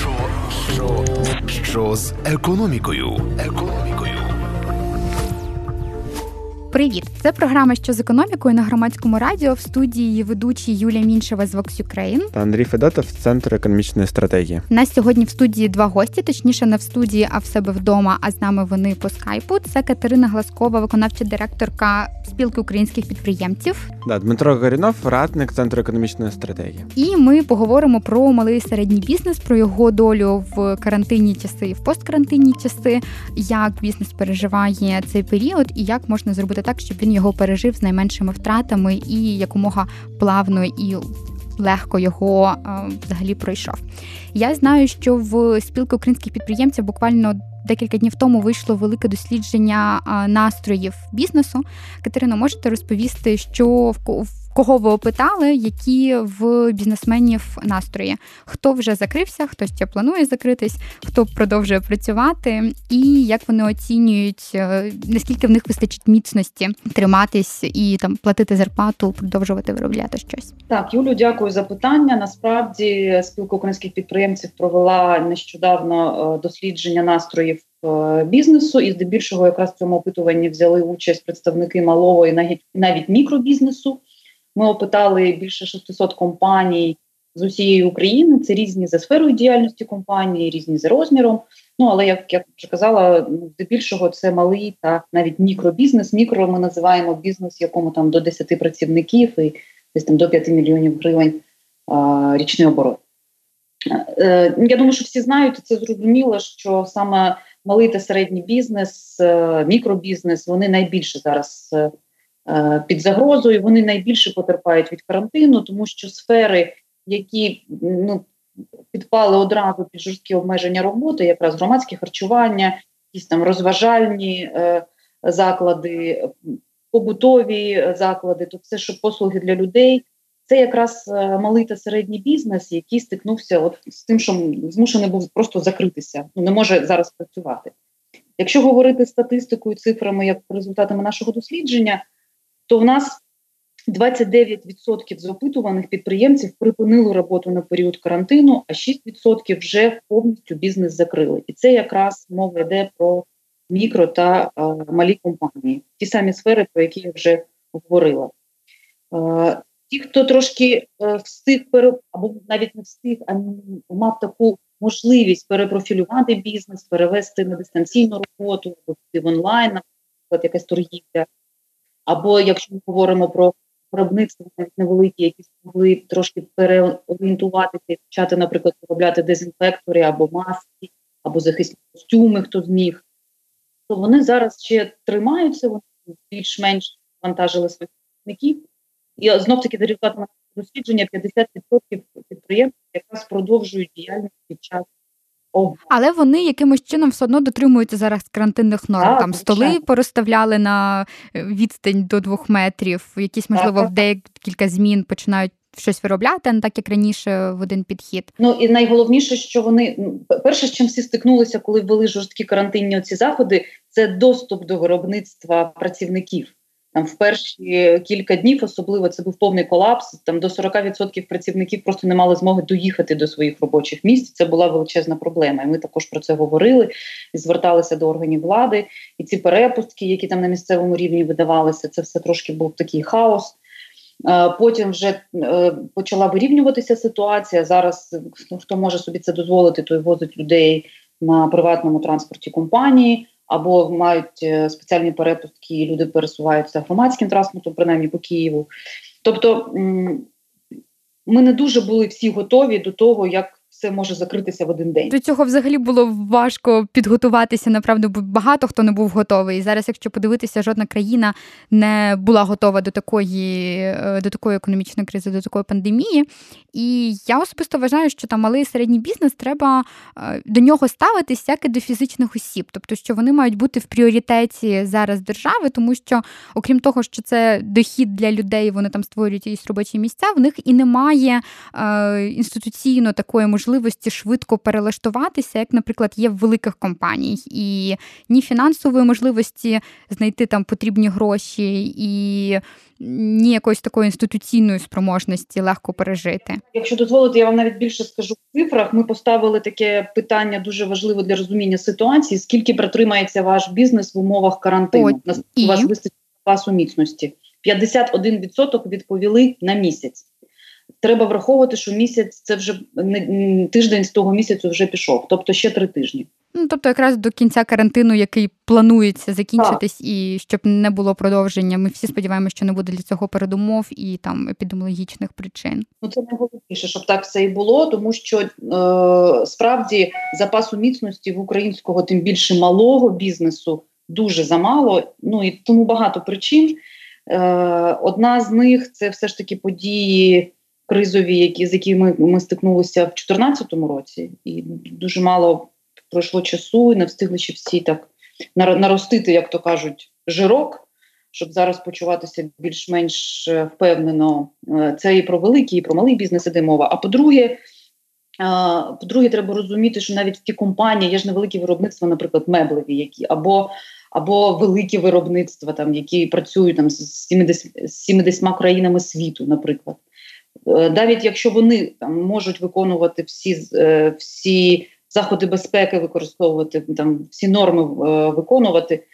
Що, що, що з економікою? Економікою. Привіт! Це програма що з економікою на громадському радіо в студії ведучі Юлія Міншева з Vox Ukraine та Андрій Федотов, Центр економічної стратегії. У Нас сьогодні в студії два гості, точніше, не в студії, а в себе вдома. А з нами вони по скайпу. Це Катерина Гласкова, виконавча директорка спілки українських підприємців. Да, Дмитро Горінов, радник Центру економічної стратегії. І ми поговоримо про малий і середній бізнес, про його долю в карантинні часи і в посткарантинні часи, як бізнес переживає цей період і як можна зробити так, щоб він його пережив з найменшими втратами і якомога плавно і легко його е, взагалі пройшов. Я знаю, що в спілки українських підприємців буквально декілька днів тому вийшло велике дослідження е, настроїв бізнесу. Катерино, можете розповісти, що в Кого ви опитали, які в бізнесменів настрої? Хто вже закрився, хто ще планує закритись, хто продовжує працювати, і як вони оцінюють, е, наскільки в них вистачить міцності триматись і там платити зарплату, продовжувати виробляти щось? Так, Юлю, дякую за питання. Насправді спілка українських підприємців провела нещодавно е, дослідження настроїв. Е, бізнесу і здебільшого якраз в цьому опитуванні взяли участь представники малого і навіть навіть мікробізнесу. Ми опитали більше 600 компаній з усієї України. Це різні за сферою діяльності компанії, різні за розміром. Ну але як я вже казала, ну, здебільшого це малий та навіть мікробізнес. Мікро ми називаємо бізнес, якому там до 10 працівників і десь там до 5 мільйонів гривень а, річний оборот. Е, я думаю, що всі знають, це зрозуміло, що саме малий та середній бізнес, е, мікробізнес, вони найбільше зараз е, під загрозою. Вони найбільше потерпають від карантину, тому що сфери, які ну, підпали одразу під жорсткі обмеження роботи, якраз громадське харчування, якісь там розважальні е, заклади, побутові заклади, то все, що послуги для людей. Це якраз е, малий та середній бізнес, який стикнувся от з тим, що змушений був просто закритися, ну не може зараз працювати. Якщо говорити статистикою, цифрами, як результатами нашого дослідження, то в нас 29% з опитуваних підприємців припинили роботу на період карантину, а 6% вже повністю бізнес закрили. І це якраз мова йде про мікро та а, малі компанії, ті самі сфери, про які я вже говорила. А, ті, хто трошки а, е, встиг або навіть не встиг, а мав таку можливість перепрофілювати бізнес, перевести на дистанційну роботу, або в онлайн, наприклад, якась торгівля. Або якщо ми говоримо про виробництво навіть невеликі, які змогли трошки переорієнтуватися і почати, наприклад, виробляти дезінфектори або маски, або захисні костюми, хто зміг, то вони зараз ще тримаються, вони більш-менш вантажили своїх працівників. І знов таки за результатами дослідження 50% підприємств якраз продовжують діяльність під час але вони якимось чином все одно дотримуються зараз карантинних норм. Так, Там столи звичайно. порозставляли на е, відстань до двох метрів, якісь, можливо, так, в декілька змін починають. Щось виробляти, не так як раніше в один підхід. Ну і найголовніше, що вони перше, з чим всі стикнулися, коли ввели жорсткі карантинні оці заходи, це доступ до виробництва працівників. Там в перші кілька днів, особливо це був повний колапс. Там до 40% працівників просто не мали змоги доїхати до своїх робочих місць. Це була величезна проблема. І ми також про це говорили і зверталися до органів влади. І ці перепустки, які там на місцевому рівні видавалися, це все трошки був такий хаос. Потім вже е, почала вирівнюватися ситуація. Зараз ну, хто може собі це дозволити, той возить людей на приватному транспорті компанії або мають е, спеціальні перепустки, і люди пересуваються громадським транспортом, принаймні по Києву. Тобто ми не дуже були всі готові до того, як все може закритися в один день. До цього взагалі було важко підготуватися. Направду, багато хто не був готовий. І зараз, якщо подивитися, жодна країна не була готова до такої е, до такої економічної кризи, до такої пандемії. І я особисто вважаю, що там малий і середній бізнес треба е, до нього ставитись як і до фізичних осіб, тобто що вони мають бути в пріоритеті зараз держави, тому що, окрім того, що це дохід для людей, вони там створюють якісь робочі місця, в них і немає е, інституційно такої можливості можливості швидко перелаштуватися, як, наприклад, є в великих компаній, і ні фінансової можливості знайти там потрібні гроші, і ні якоїсь такої інституційної спроможності легко пережити. Якщо дозволите, я вам навіть більше скажу в цифрах. Ми поставили таке питання дуже важливе для розуміння ситуації. Скільки протримається ваш бізнес в умовах карантину? О, і? У вас вистачить запасу міцності? 51% відповіли на місяць. Треба враховувати, що місяць це вже не тиждень з того місяцю вже пішов, тобто ще три тижні. Ну тобто, якраз до кінця карантину, який планується закінчитись, так. і щоб не було продовження. Ми всі сподіваємося, що не буде для цього передумов і там епідеміологічних причин. Ну це найголовніше, щоб так все і було, тому що е, справді запасу міцності в українського, тим більше малого бізнесу, дуже замало. Ну і тому багато причин. Е, Одна з них це все ж таки події кризові, які з якими ми стикнулися в 2014 році, і дуже мало пройшло часу, і не встигли ще всі так наростити, як то кажуть, жирок, щоб зараз почуватися більш-менш е, впевнено. Е, це і про великий, і про малий бізнес іде мова. А по-друге, е, по-друге, треба розуміти, що навіть в ті компанії є ж невеликі виробництва, наприклад, меблеві, які або або великі виробництва, там які працюють там з 70, з 70 країнами світу, наприклад. Навіть якщо вони там можуть виконувати всі всі заходи безпеки використовувати там всі норми е, виконувати.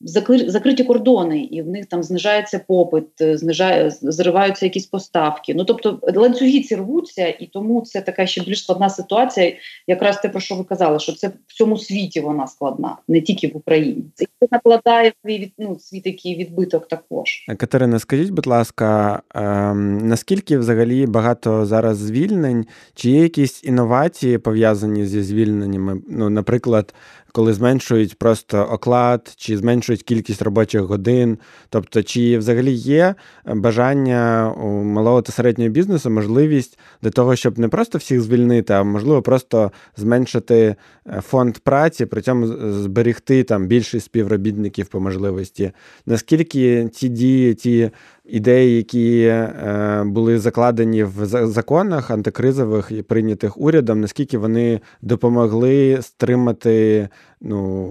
Закриті кордони, і в них там знижається попит, е, знижає, зриваються якісь поставки. Ну тобто ланцюги ці рвуться, і тому це така ще більш складна ситуація. Якраз те, про що ви казали, що це в всьому світі вона складна, не тільки в Україні. Це накладає ну, свій такий відбиток. Також Катерина, скажіть, будь ласка, ем, наскільки взагалі багато зараз звільнень? Чи є якісь інновації пов'язані зі звільненнями? Ну, наприклад коли зменшують просто оклад, чи зменшують кількість робочих годин. Тобто, чи взагалі є бажання у малого та середнього бізнесу можливість для того, щоб не просто всіх звільнити, а можливо просто зменшити е, фонд праці, при цьому зберегти там більшість співробітників по можливості. Наскільки ці дії, ті ідеї, які е, були закладені в законах антикризових і прийнятих урядом, наскільки вони допомогли стримати ну,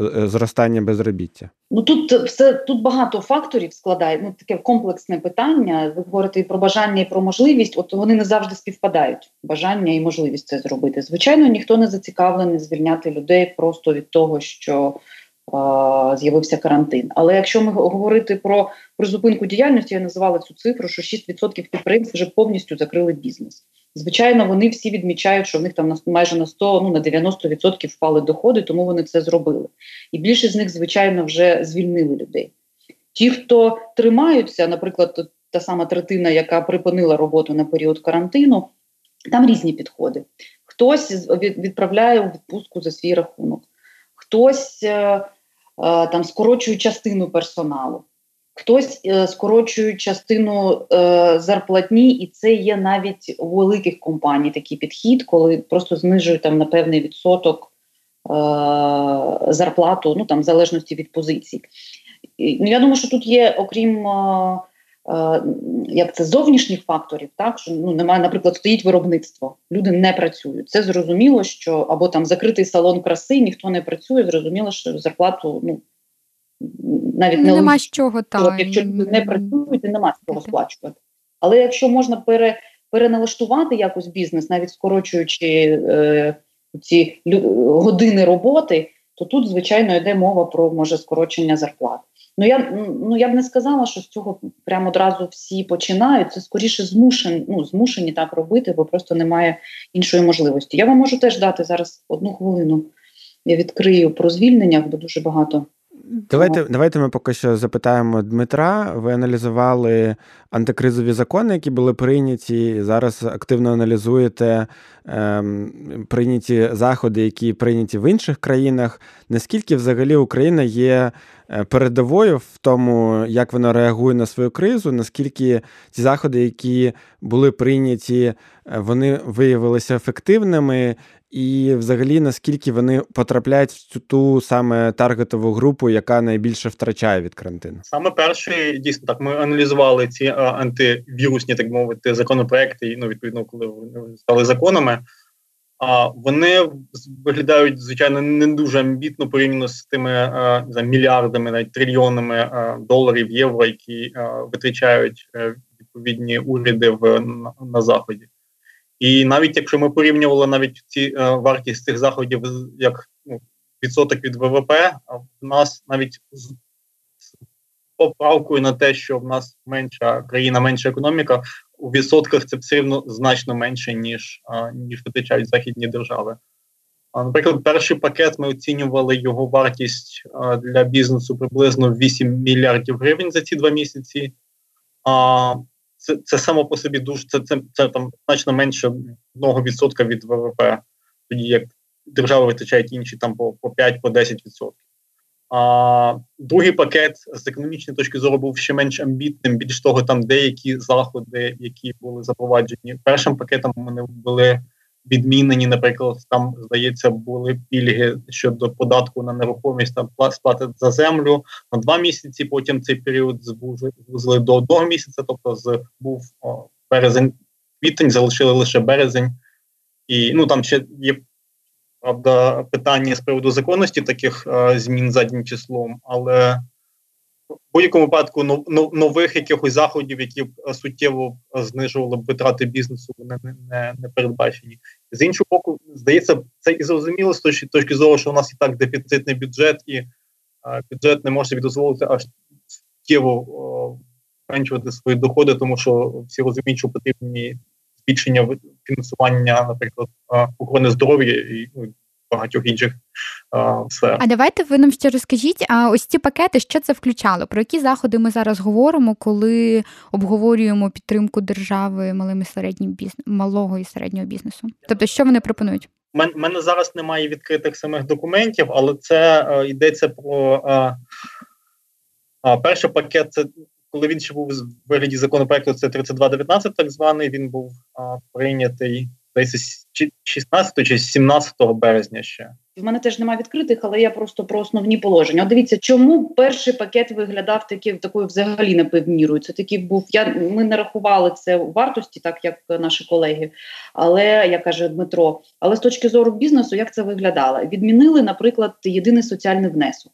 е, е, зростання безробіття? Ну тут все тут багато факторів складає. Ну таке комплексне питання. Ви говорите і про бажання, і про можливість. От вони не завжди співпадають. Бажання і можливість це зробити. Звичайно, ніхто не зацікавлений звільняти людей просто від того, що з'явився карантин. Але якщо ми говорити про призупинку діяльності, я називала цю цифру, що 6% підприємств вже повністю закрили бізнес. Звичайно, вони всі відмічають, що в них там майже на 100, ну на 90% впали доходи, тому вони це зробили. І більшість з них, звичайно, вже звільнили людей. Ті, хто тримаються, наприклад, та сама третина, яка припинила роботу на період карантину, там різні підходи. Хтось відправляє у відпустку за свій рахунок, хтось е, там скорочують частину персоналу, хтось е, скорочує частину е, зарплатні, і це є навіть у великих компаній такий підхід, коли просто знижують там на певний відсоток зарплату, ну там в залежності від позицій. Ну, Я думаю, що тут є, окрім Е, як це зовнішніх факторів, так що ну немає, наприклад, стоїть виробництво, люди не працюють. Це зрозуміло, що або там закритий салон краси, ніхто не працює. Зрозуміло, що зарплату ну навіть не нема з чого так. Якщо люди не працюють, нема з чого сплачувати. Але якщо можна пере, переналаштувати якось бізнес, навіть скорочуючи е, ці години роботи, то тут звичайно йде мова про може скорочення зарплат. Ну я ну я б не сказала, що з цього прямо одразу всі починають. Це скоріше змушені, ну змушені так робити, бо просто немає іншої можливості. Я вам можу теж дати зараз одну хвилину. Я відкрию про звільнення, бо дуже багато Давайте давайте ми поки що запитаємо Дмитра. Ви аналізували антикризові закони, які були прийняті. і Зараз активно аналізуєте ем, прийняті заходи, які прийняті в інших країнах. Наскільки взагалі Україна є е, передовою в тому, як вона реагує на свою кризу? Наскільки ці заходи, які були прийняті, е, вони виявилися ефективними? І взагалі наскільки вони потрапляють в ту саме таргетову групу, яка найбільше втрачає від карантину? Саме перший дійсно так. Ми аналізували ці антивірусні, так мовити, законопроекти. Ну відповідно, коли вони стали законами. А вони виглядають звичайно не дуже амбітно порівняно з тими а, за мільярдами, навіть трильйонами а, доларів євро, які витрачають е, відповідні уряди в на, на заході. І навіть якщо ми порівнювали навіть ці а, вартість цих заходів як ну, відсоток від ВВП, в нас навіть з поправкою на те, що в нас менша країна, менша економіка, у відсотках це все рівно значно менше, ніж ніж витрачають західні держави. Наприклад, перший пакет ми оцінювали його вартість для бізнесу приблизно 8 мільярдів гривень за ці два місяці. А це це само по собі дуже це це, це там значно менше 1% від ВВП, тоді як держава витрачає інші там по по 5-10%. А другий пакет з економічної точки зору був ще менш амбітним. Більш того, там деякі заходи, які були запроваджені першим пакетом, вони були відмінені. Наприклад, там здається, були пільги щодо податку на нерухомість та сплати за землю на два місяці. Потім цей період звузили до одного місяця. Тобто, з був о, березень, квітень, залишили лише березень, і ну там ще є правда, питання з приводу законності таких а, змін заднім числом, але будь-якому випадку нових якихось заходів, які б суттєво знижували б витрати бізнесу, вони не, не, не передбачені. З іншого боку, здається, це і зрозуміло з точки, точки зору, що у нас і так дефіцитний бюджет, і а, бюджет не може собі дозволити аж суттєво зменшувати свої доходи, тому що всі розуміють, що потрібні збільшення фінансування, наприклад, охорони здоров'я і ну, багатьох інших а. А давайте ви нам ще розкажіть, а ось ці пакети, що це включало? Про які заходи ми зараз говоримо, коли обговорюємо підтримку держави малим і середнім бізнес, малого і середнього бізнесу? Тобто, що вони пропонують? У мене зараз немає відкритих самих документів, але це е, йдеться про е, е, перший пакет. Це коли він ще був в вигляді законопроекту, це 3219, так званий. Він був прийнятий десь 16 чи 17 березня. Ще в мене теж немає відкритих, але я просто про основні положення. От Дивіться, чому перший пакет виглядав такі такою взагалі непевнірою. Це такий був. Я ми не рахували це у вартості, так як наші колеги. Але як каже Дмитро, але з точки зору бізнесу, як це виглядало? Відмінили, наприклад, єдиний соціальний внесок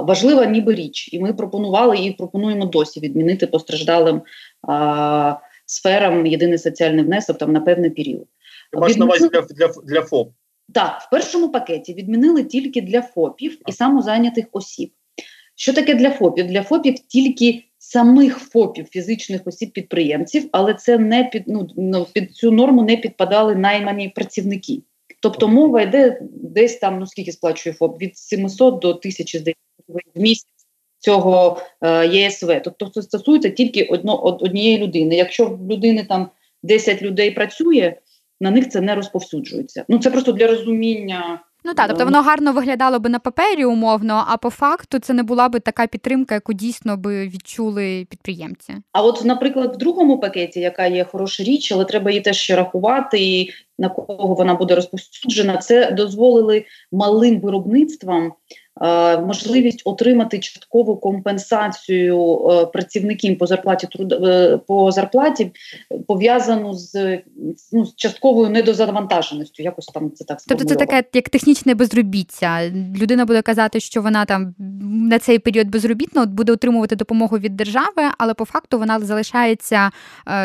важлива ніби річ, і ми пропонували і пропонуємо досі відмінити постраждалим а, сферам єдиний соціальний внесок там на певний період. Маєш на увазі для, для, для ФОП? Так, в першому пакеті відмінили тільки для ФОПів і самозайнятих осіб. Що таке для ФОПів? Для ФОПів тільки самих ФОПів, фізичних осіб-підприємців, але це не під ну під цю норму не підпадали наймані працівники. Тобто мова йде десь там, ну скільки сплачує ФОП, від 700 до 1000 здається, в місяць цього е, ЄСВ. Тобто це стосується тільки одно, однієї людини. Якщо в людини там 10 людей працює, на них це не розповсюджується. Ну це просто для розуміння. Ну так, тобто воно гарно виглядало би на папері умовно, а по факту це не була би така підтримка, яку дійсно би відчули підприємці. А от, наприклад, в другому пакеті, яка є хороша річ, але треба її теж ще рахувати, і на кого вона буде розповсюджена, це дозволили малим виробництвам можливість отримати часткову компенсацію е, працівників по зарплаті е, по зарплаті пов'язану з ну, з частковою недозавантаженістю. Якось там це так Тобто це таке як технічне безробіття. Людина буде казати, що вона там на цей період безробітна буде отримувати допомогу від держави, але по факту вона залишається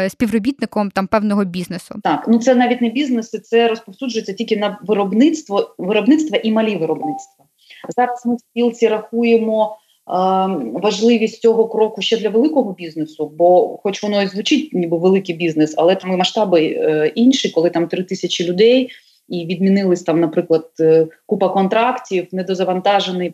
співробітником там певного бізнесу. Так, ну це навіть не бізнес, це розповсюджується тільки на виробництво, виробництво і малі виробництва. Зараз ми в спілці рахуємо. Важливість цього кроку ще для великого бізнесу, бо, хоч воно і звучить, ніби великий бізнес, але там і масштаби е, інші, коли там три тисячі людей і відмінились там, наприклад, е, купа контрактів, недозавантажений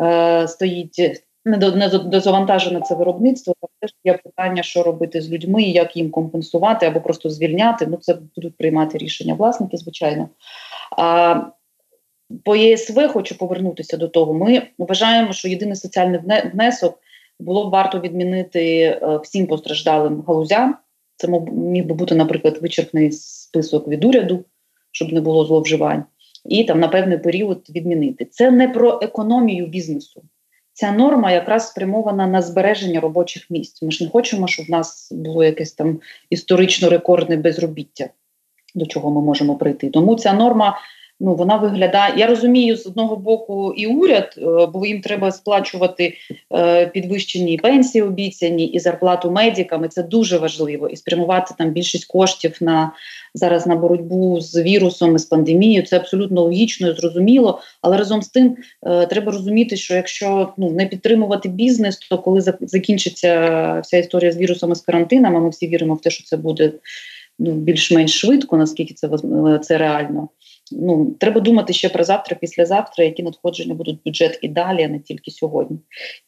е, стоїть недозавантажене це виробництво. Там теж є питання, що робити з людьми, як їм компенсувати або просто звільняти. Ну це будуть приймати рішення власники, звичайно. По ЄСВ хочу повернутися до того. Ми вважаємо, що єдиний соціальний внесок було б варто відмінити е, всім постраждалим галузям. Це міг би бути, наприклад, вичерпний список від уряду, щоб не було зловживань, і там на певний період відмінити. Це не про економію бізнесу. Ця норма якраз спрямована на збереження робочих місць. Ми ж не хочемо, щоб в нас було якесь там історично рекордне безробіття. до чого ми можемо прийти. Тому ця норма ну вона виглядає. Я розумію з одного боку і уряд, е, бо їм треба сплачувати е, підвищені пенсії, обіцяні і зарплату медикам. і Це дуже важливо і спрямувати там більшість коштів на зараз на боротьбу з вірусом і з пандемією. Це абсолютно логічно і зрозуміло. Але разом з тим е, треба розуміти, що якщо ну не підтримувати бізнес, то коли закінчиться вся історія з вірусом і з карантином, а ми всі віримо в те, що це буде ну більш-менш швидко, наскільки це це реально ну треба думати ще про завтра, післязавтра, які надходження будуть бюджет і далі, а не тільки сьогодні.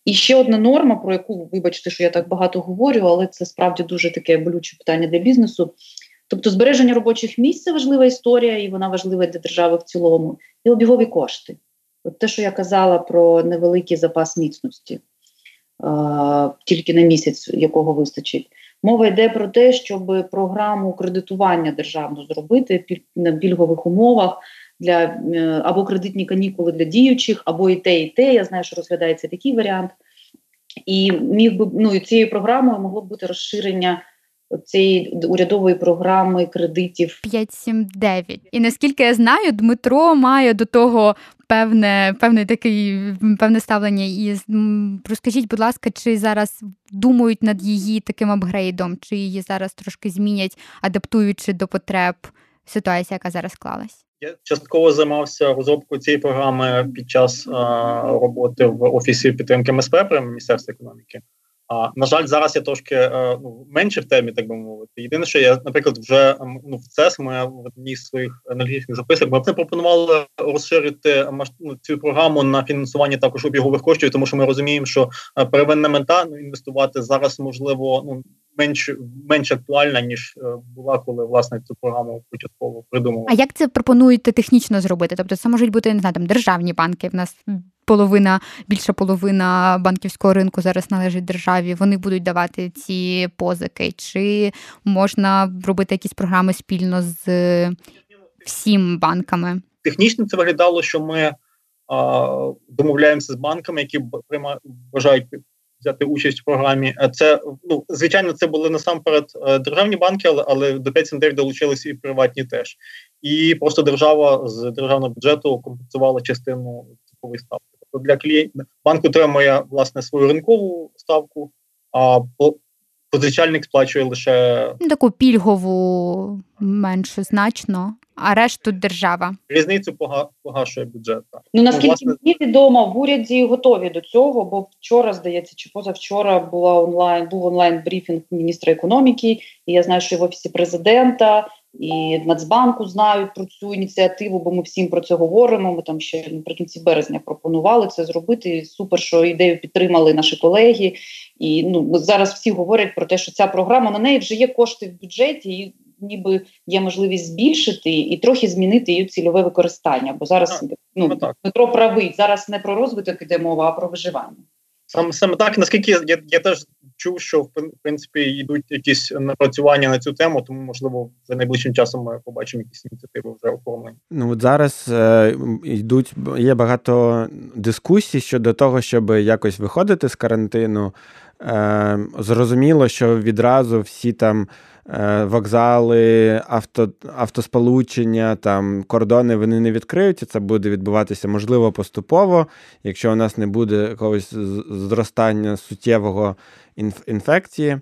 І ще одна норма, про яку вибачте, що я так багато говорю, але це справді дуже таке болюче питання для бізнесу. Тобто, збереження робочих місць це важлива історія, і вона важлива для держави в цілому, і обігові кошти. От те, що я казала про невеликий запас міцності, тільки на місяць якого вистачить. Мова йде про те, щоб програму кредитування державну зробити на пільгових умовах для е, або кредитні канікули для діючих, або і те, і те. Я знаю, що розглядається такий варіант. І міг би ну і цією програмою могло б бути розширення цієї урядової програми кредитів 579. І наскільки я знаю, Дмитро має до того певне певне такий певне ставлення. І розкажіть, будь ласка, чи зараз думають над її таким апгрейдом, чи її зараз трошки змінять, адаптуючи до потреб ситуації, яка зараз склалась? Я частково займався розробкою цієї програми під час а, роботи в офісі підтримки МСП при Міністерстві економіки. А на жаль, зараз я трошки ну, менше в темі, так би мовити. Єдине, що я, наприклад, вже ну, в ЦЕС ми в одній з своїх аналітичних записок ми пропонували розширити ну, цю програму на фінансування також обігових коштів, тому що ми розуміємо, що е, первинна мета ну, інвестувати зараз можливо ну менш менш актуальна ніж е, була, коли власне цю програму початково придумали. А як це пропонуєте технічно зробити? Тобто, це можуть бути не знаю, там державні банки. В нас половина, більша половина банківського ринку зараз належить державі. Вони будуть давати ці позики, чи можна робити якісь програми спільно з всім банками? Технічно це виглядало, що ми домовляємося з банками, які бажають взяти участь в програмі. Це ну звичайно, це були насамперед е, державні банки, але але до 579 долучилися і приватні теж. І просто держава з державного бюджету компенсувала частину ціпової ставки. Тобто для клієнтів банк отримує власне свою ринкову ставку, а позичальник сплачує лише ну, таку пільгову меншу значно а решту держава. Різницю погашує бюджет. Ну наскільки власне... мені відомо, в уряді готові до цього, бо вчора здається, чи позавчора була онлайн був онлайн брифінг міністра економіки. І я знаю, що в офісі президента і Нацбанку знають про цю ініціативу, бо ми всім про це говоримо. Ми там ще наприкінці березня пропонували це зробити. Супер, що ідею підтримали наші колеги. І ну зараз всі говорять про те, що ця програма на неї вже є кошти в бюджеті. і ніби є можливість збільшити і трохи змінити її цільове використання. Бо зараз ну, ну Петро правий зараз не про розвиток іде мова, а про виживання. Саме саме так, наскільки я я теж чув, що в принципі йдуть якісь напрацювання на цю тему, тому можливо за найближчим часом ми побачимо якісь ініціативи вже оформлені. Ну от зараз е, йдуть є багато дискусій щодо того, щоб якось виходити з карантину. Е, Зрозуміло, що відразу всі там вокзали, авто, автосполучення, там кордони вони не відкриються. Це буде відбуватися можливо поступово, якщо у нас не буде якогось зростання суттєвого інфекції.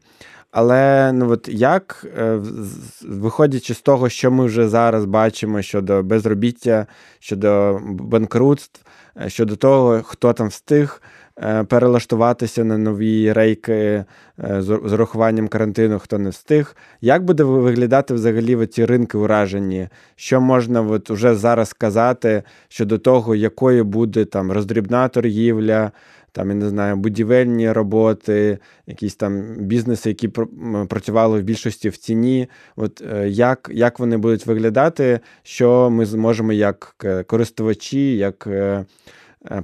Але ну от як, е, виходячи з того, що ми вже зараз бачимо щодо безробіття, щодо банкрутств, е, щодо того, хто там встиг Е, перелаштуватися на нові рейки з урахуванням карантину, хто не встиг. Як буде виглядати взагалі ці ринки уражені? Що можна от уже зараз сказати щодо того, якою буде там роздрібна торгівля? Там, я не знаю, будівельні роботи, якісь там бізнеси, які працювали в більшості в ціні. От е, як як вони будуть виглядати, що ми зможемо як користувачі, як Е,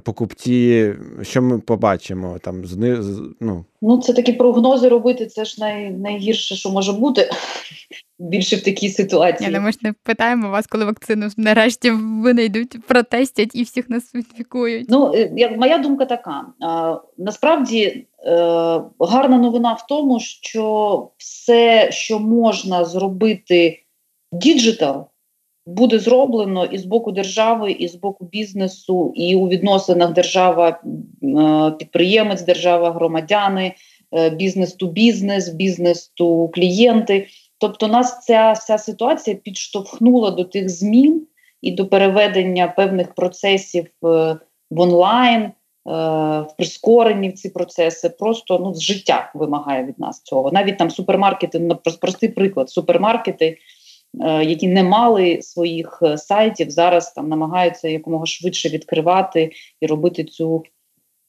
покупці, що ми побачимо там зни, ну. ну це такі прогнози робити. Це ж най, найгірше, що може бути більше в такій ситуації. Я, ми ж не питаємо вас, коли вакцину нарешті винайдуть, протестять і всіх нас інфікують. Ну е, як моя думка така: а, насправді е, гарна новина в тому, що все, що можна зробити digital буде зроблено і з боку держави, і з боку бізнесу, і у відносинах держава, підприємець, держава, громадяни, бізнес ту бізнес, бізнес ту клієнти. Тобто, нас ця вся ситуація підштовхнула до тих змін і до переведення певних процесів в онлайн. В прискоренні в ці процеси просто ну життя вимагає від нас цього. Навіть там супермаркети, ну простий приклад, супермаркети Е, які не мали своїх е, сайтів, зараз там намагаються якомога швидше відкривати і робити цю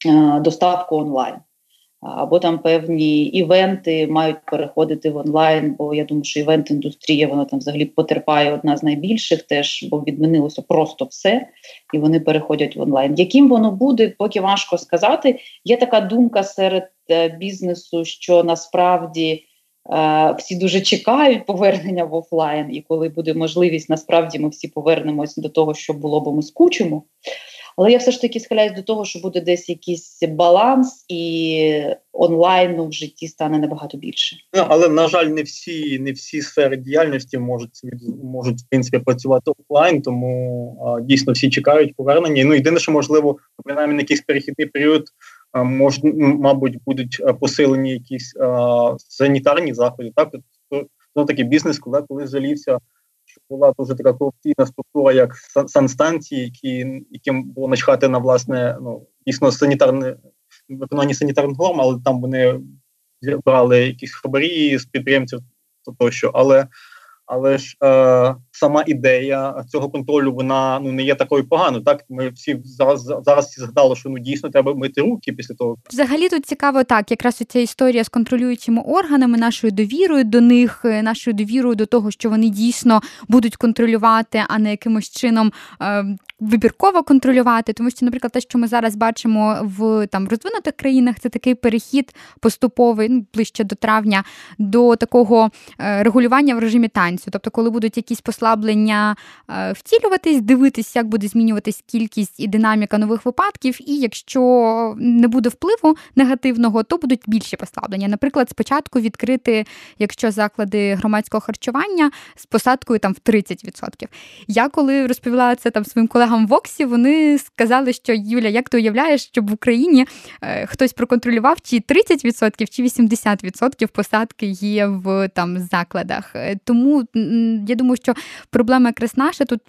е, доставку онлайн. Або там певні івенти мають переходити в онлайн, бо я думаю, що івент-індустрія вона там взагалі потерпає одна з найбільших, теж бо відмінилося просто все, і вони переходять в онлайн. Яким воно буде, поки важко сказати. Є така думка серед бізнесу, що насправді Е, всі дуже чекають повернення в офлайн, і коли буде можливість, насправді ми всі повернемось до того, що було, бо ми скучимо. Але я все ж таки схиляюсь до того, що буде десь якийсь баланс, і онлайну в житті стане набагато більше. Ну, але на жаль, не всі не всі сфери діяльності можуть можуть в принципі працювати офлайн, тому а, дійсно всі чекають повернення. Ну єдине, що можливо, принаймні на якийсь перехідний період мож, мабуть, будуть посилені якісь а, санітарні заходи. Так ну, такий бізнес, коли коли залівся, була дуже така корупційна структура, як санстанції, які яким було начхати на власне ну дійсно санітарне виконання санітарних норм, але там вони брали якісь хабарі з підприємців тощо. Але але ж е, сама ідея цього контролю вона ну не є такою поганою. Так ми всі зараз зараз всі згадали, що ну дійсно треба мити руки після того. Взагалі тут цікаво так, якраз ця історія з контролюючими органами, нашою довірою до них, е, нашою довірою до того, що вони дійсно будуть контролювати, а не якимось чином е, вибірково контролювати. Тому що, наприклад, те, що ми зараз бачимо в там розвинутих країнах, це такий перехід поступовий, ну ближче до травня, до такого е, регулювання в режимі танцю. Тобто, коли будуть якісь послаблення е, втілюватись, дивитись, як буде змінюватись кількість і динаміка нових випадків, і якщо не буде впливу негативного, то будуть більші послаблення. Наприклад, спочатку відкрити, якщо заклади громадського харчування з посадкою там в 30%. Я коли розповіла це там своїм колегам в Оксі, вони сказали, що Юля, як ти уявляєш, щоб в Україні е, хтось проконтролював, чи 30% чи 80% посадки є в там закладах. Е, тому я думаю, що проблема якраз наша тут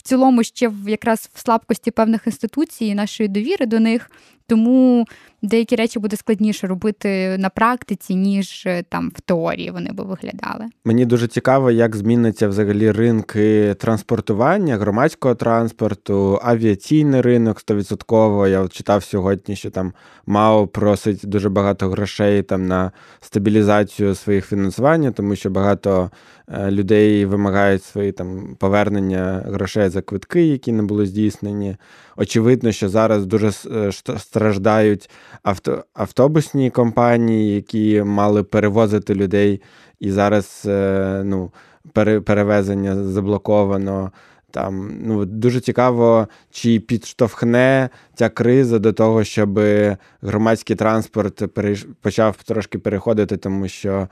в цілому ще в якраз в слабкості певних інституцій, нашої довіри до них. Тому деякі речі буде складніше робити на практиці, ніж е, там в теорії вони би виглядали. Мені дуже цікаво, як зміниться взагалі ринки транспортування, громадського транспорту, авіаційний ринок 100%. Я читав сьогодні, що там МАО просить дуже багато грошей там на стабілізацію своїх фінансування, тому що багато е, людей вимагають свої там повернення грошей за квитки, які не були здійснені. Очевидно, що зараз дуже е, страждають авто, автобусні компанії, які мали перевозити людей, і зараз е, ну, перевезення заблоковано. Там ну дуже цікаво, чи підштовхне ця криза до того, щоб громадський транспорт почав трошки переходити, тому що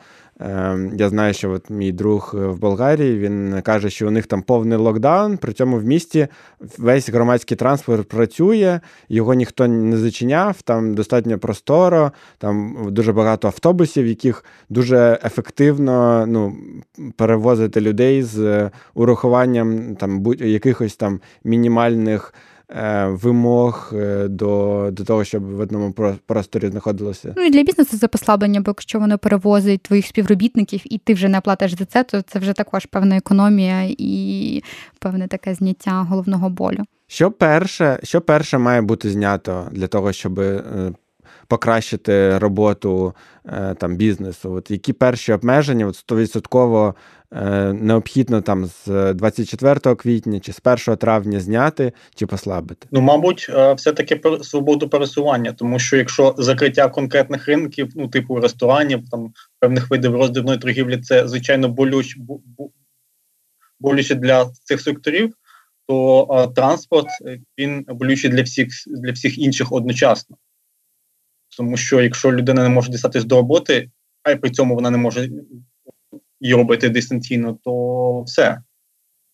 я знаю, що от мій друг е, в Болгарії він каже, що у них там повний локдаун, при цьому в місті весь громадський транспорт працює, його ніхто не зачиняв, там достатньо просторо, там дуже багато автобусів, яких дуже ефективно ну, перевозити людей з урахуванням там будь-якихось там мінімальних. Е, вимог е, до до того, щоб в одному просторі знаходилося. Ну і для бізнесу це послаблення, бо якщо воно перевозить твоїх співробітників, і ти вже не платиш за це, то це вже також певна економія і певне таке зняття головного болю. Що перше, що перше має бути знято для того, щоб е, покращити роботу там бізнесу? От які перші обмеження от 100% Е, необхідно там з 24 квітня чи з 1 травня зняти чи послабити? Ну, мабуть, е, все-таки свободу пересування, тому що якщо закриття конкретних ринків, ну типу ресторанів, там певних видів роздивної торгівлі, це звичайно болюч, болюче для цих секторів, то а, транспорт він болючий для всіх для всіх інших одночасно. Тому що якщо людина не може дістатись до роботи, а й при цьому вона не може і робити дистанційно, то все.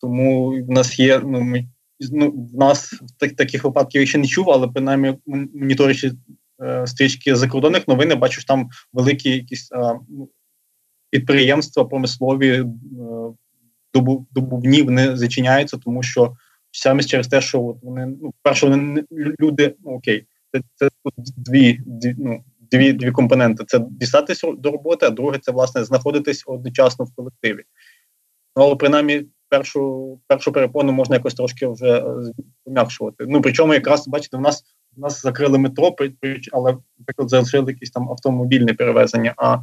тому в нас є. Ну ми ну в нас так, таких випадків я ще не чув, але принаймні моніторячи е, стрічки закордонних новин, я бачу що там великі якісь е, підприємства промислові е, добувні вони зачиняються, тому що саме через те, що от вони ну перше, вони люди ну, окей, це це дві дві, ну, дві дві компоненти: це дістатися до роботи, а друге це власне знаходитись одночасно в колективі. Ну, але принаймні першу першу перепону можна якось трошки вже е, пом'якшувати. Ну причому, якраз бачите, в нас в нас закрили метро, але наприклад, залишили якісь там автомобільне перевезення. А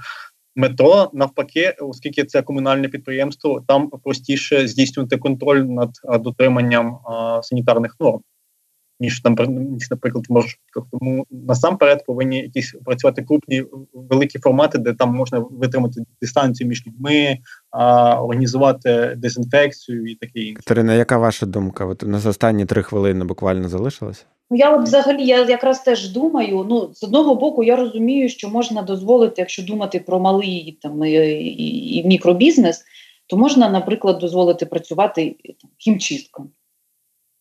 метро навпаки, оскільки це комунальне підприємство, там простіше здійснювати контроль над дотриманням а, санітарних норм ніж там ніж, наприклад, може тому насамперед повинні якісь працювати крупні великі формати, де там можна витримати дистанцію між людьми, а, організувати дезінфекцію і таке інше. Катерина, яка ваша думка? От у нас останні три хвилини буквально залишилося. Ну, я от взагалі я якраз теж думаю. Ну, з одного боку, я розумію, що можна дозволити, якщо думати про малий там і, і, і мікробізнес, то можна, наприклад, дозволити працювати там, хімчисткам.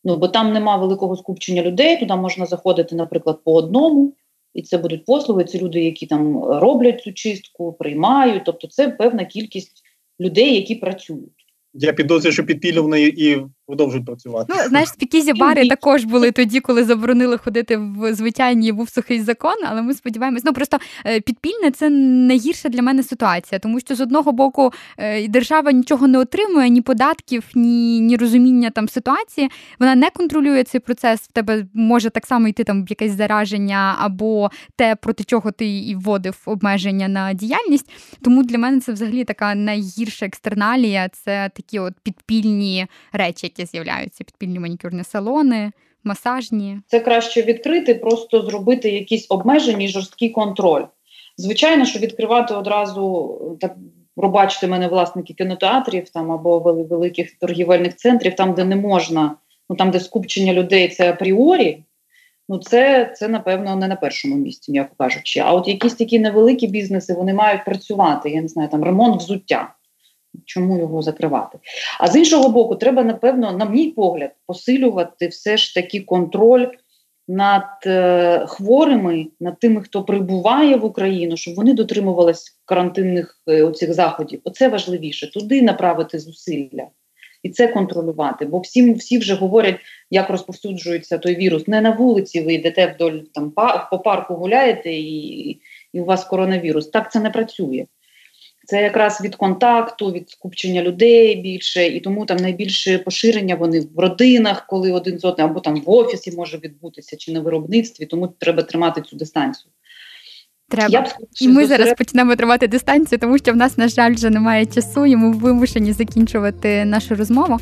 Ну бо там нема великого скупчення людей, туди можна заходити, наприклад, по одному, і це будуть послуги. Це люди, які там роблять цю чистку, приймають. Тобто, це певна кількість людей, які працюють. Я підозрюю, що підпільно і продовжують працювати. Ну знаєш, спікізі бари також були тоді, коли заборонили ходити в звичайні був сухий закон. Але ми сподіваємось, ну просто е, підпільне це найгірша для мене ситуація, тому що з одного боку е, держава нічого не отримує, ні податків, ні ні розуміння там ситуації. Вона не контролює цей процес. В тебе може так само йти там в якесь зараження або те, проти чого ти і вводив обмеження на діяльність. Тому для мене це взагалі така найгірша екстерналія. Це такі от підпільні речі, які з'являються: підпільні манікюрні салони, масажні. Це краще відкрити, просто зробити якісь обмежені жорсткий контроль. Звичайно, що відкривати одразу так. Пробачте мене власники кінотеатрів там або великих торгівельних центрів, там, де не можна, ну там, де скупчення людей це апріорі, ну це це напевно не на першому місці, м'яко кажучи. А от якісь такі невеликі бізнеси вони мають працювати. Я не знаю, там ремонт взуття чому його закривати? А з іншого боку, треба, напевно, на мій погляд, посилювати все ж таки контроль над е, хворими, над тими, хто прибуває в Україну, щоб вони дотримувались карантинних е, оцих заходів. Оце важливіше туди направити зусилля. І це контролювати, бо всі всі вже говорять, як розповсюджується той вірус. Не на вулиці ви йдете вдоль там по парку гуляєте, і і у вас коронавірус. Так це не працює. Це якраз від контакту, від скупчення людей більше, і тому там найбільше поширення вони в родинах, коли один з одним, або там в офісі може відбутися чи на виробництві, тому треба тримати цю дистанцію. Треба. І ми зараз почнемо тримати дистанцію, тому що в нас, на жаль, вже немає часу, і ми вимушені закінчувати нашу розмову.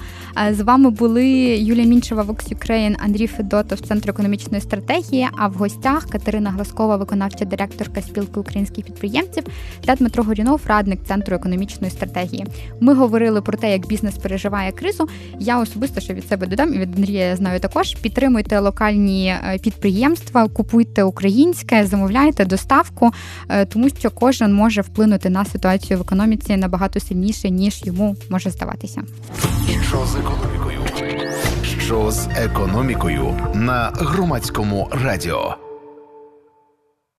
З вами були Юлія Мінчева, Vox Ukraine, Андрій Федотов, Центр економічної стратегії. А в гостях Катерина Гласкова, виконавча директорка спілки українських підприємців, та Дмитро Горінов, радник центру економічної стратегії. Ми говорили про те, як бізнес переживає кризу. Я особисто що від себе додам і від Андрія я знаю також. Підтримуйте локальні е, підприємства, купуйте українське, замовляйте доставку року, е, тому що кожен може вплинути на ситуацію в економіці набагато сильніше, ніж йому може здаватися. Що з економікою? Що з економікою на громадському радіо?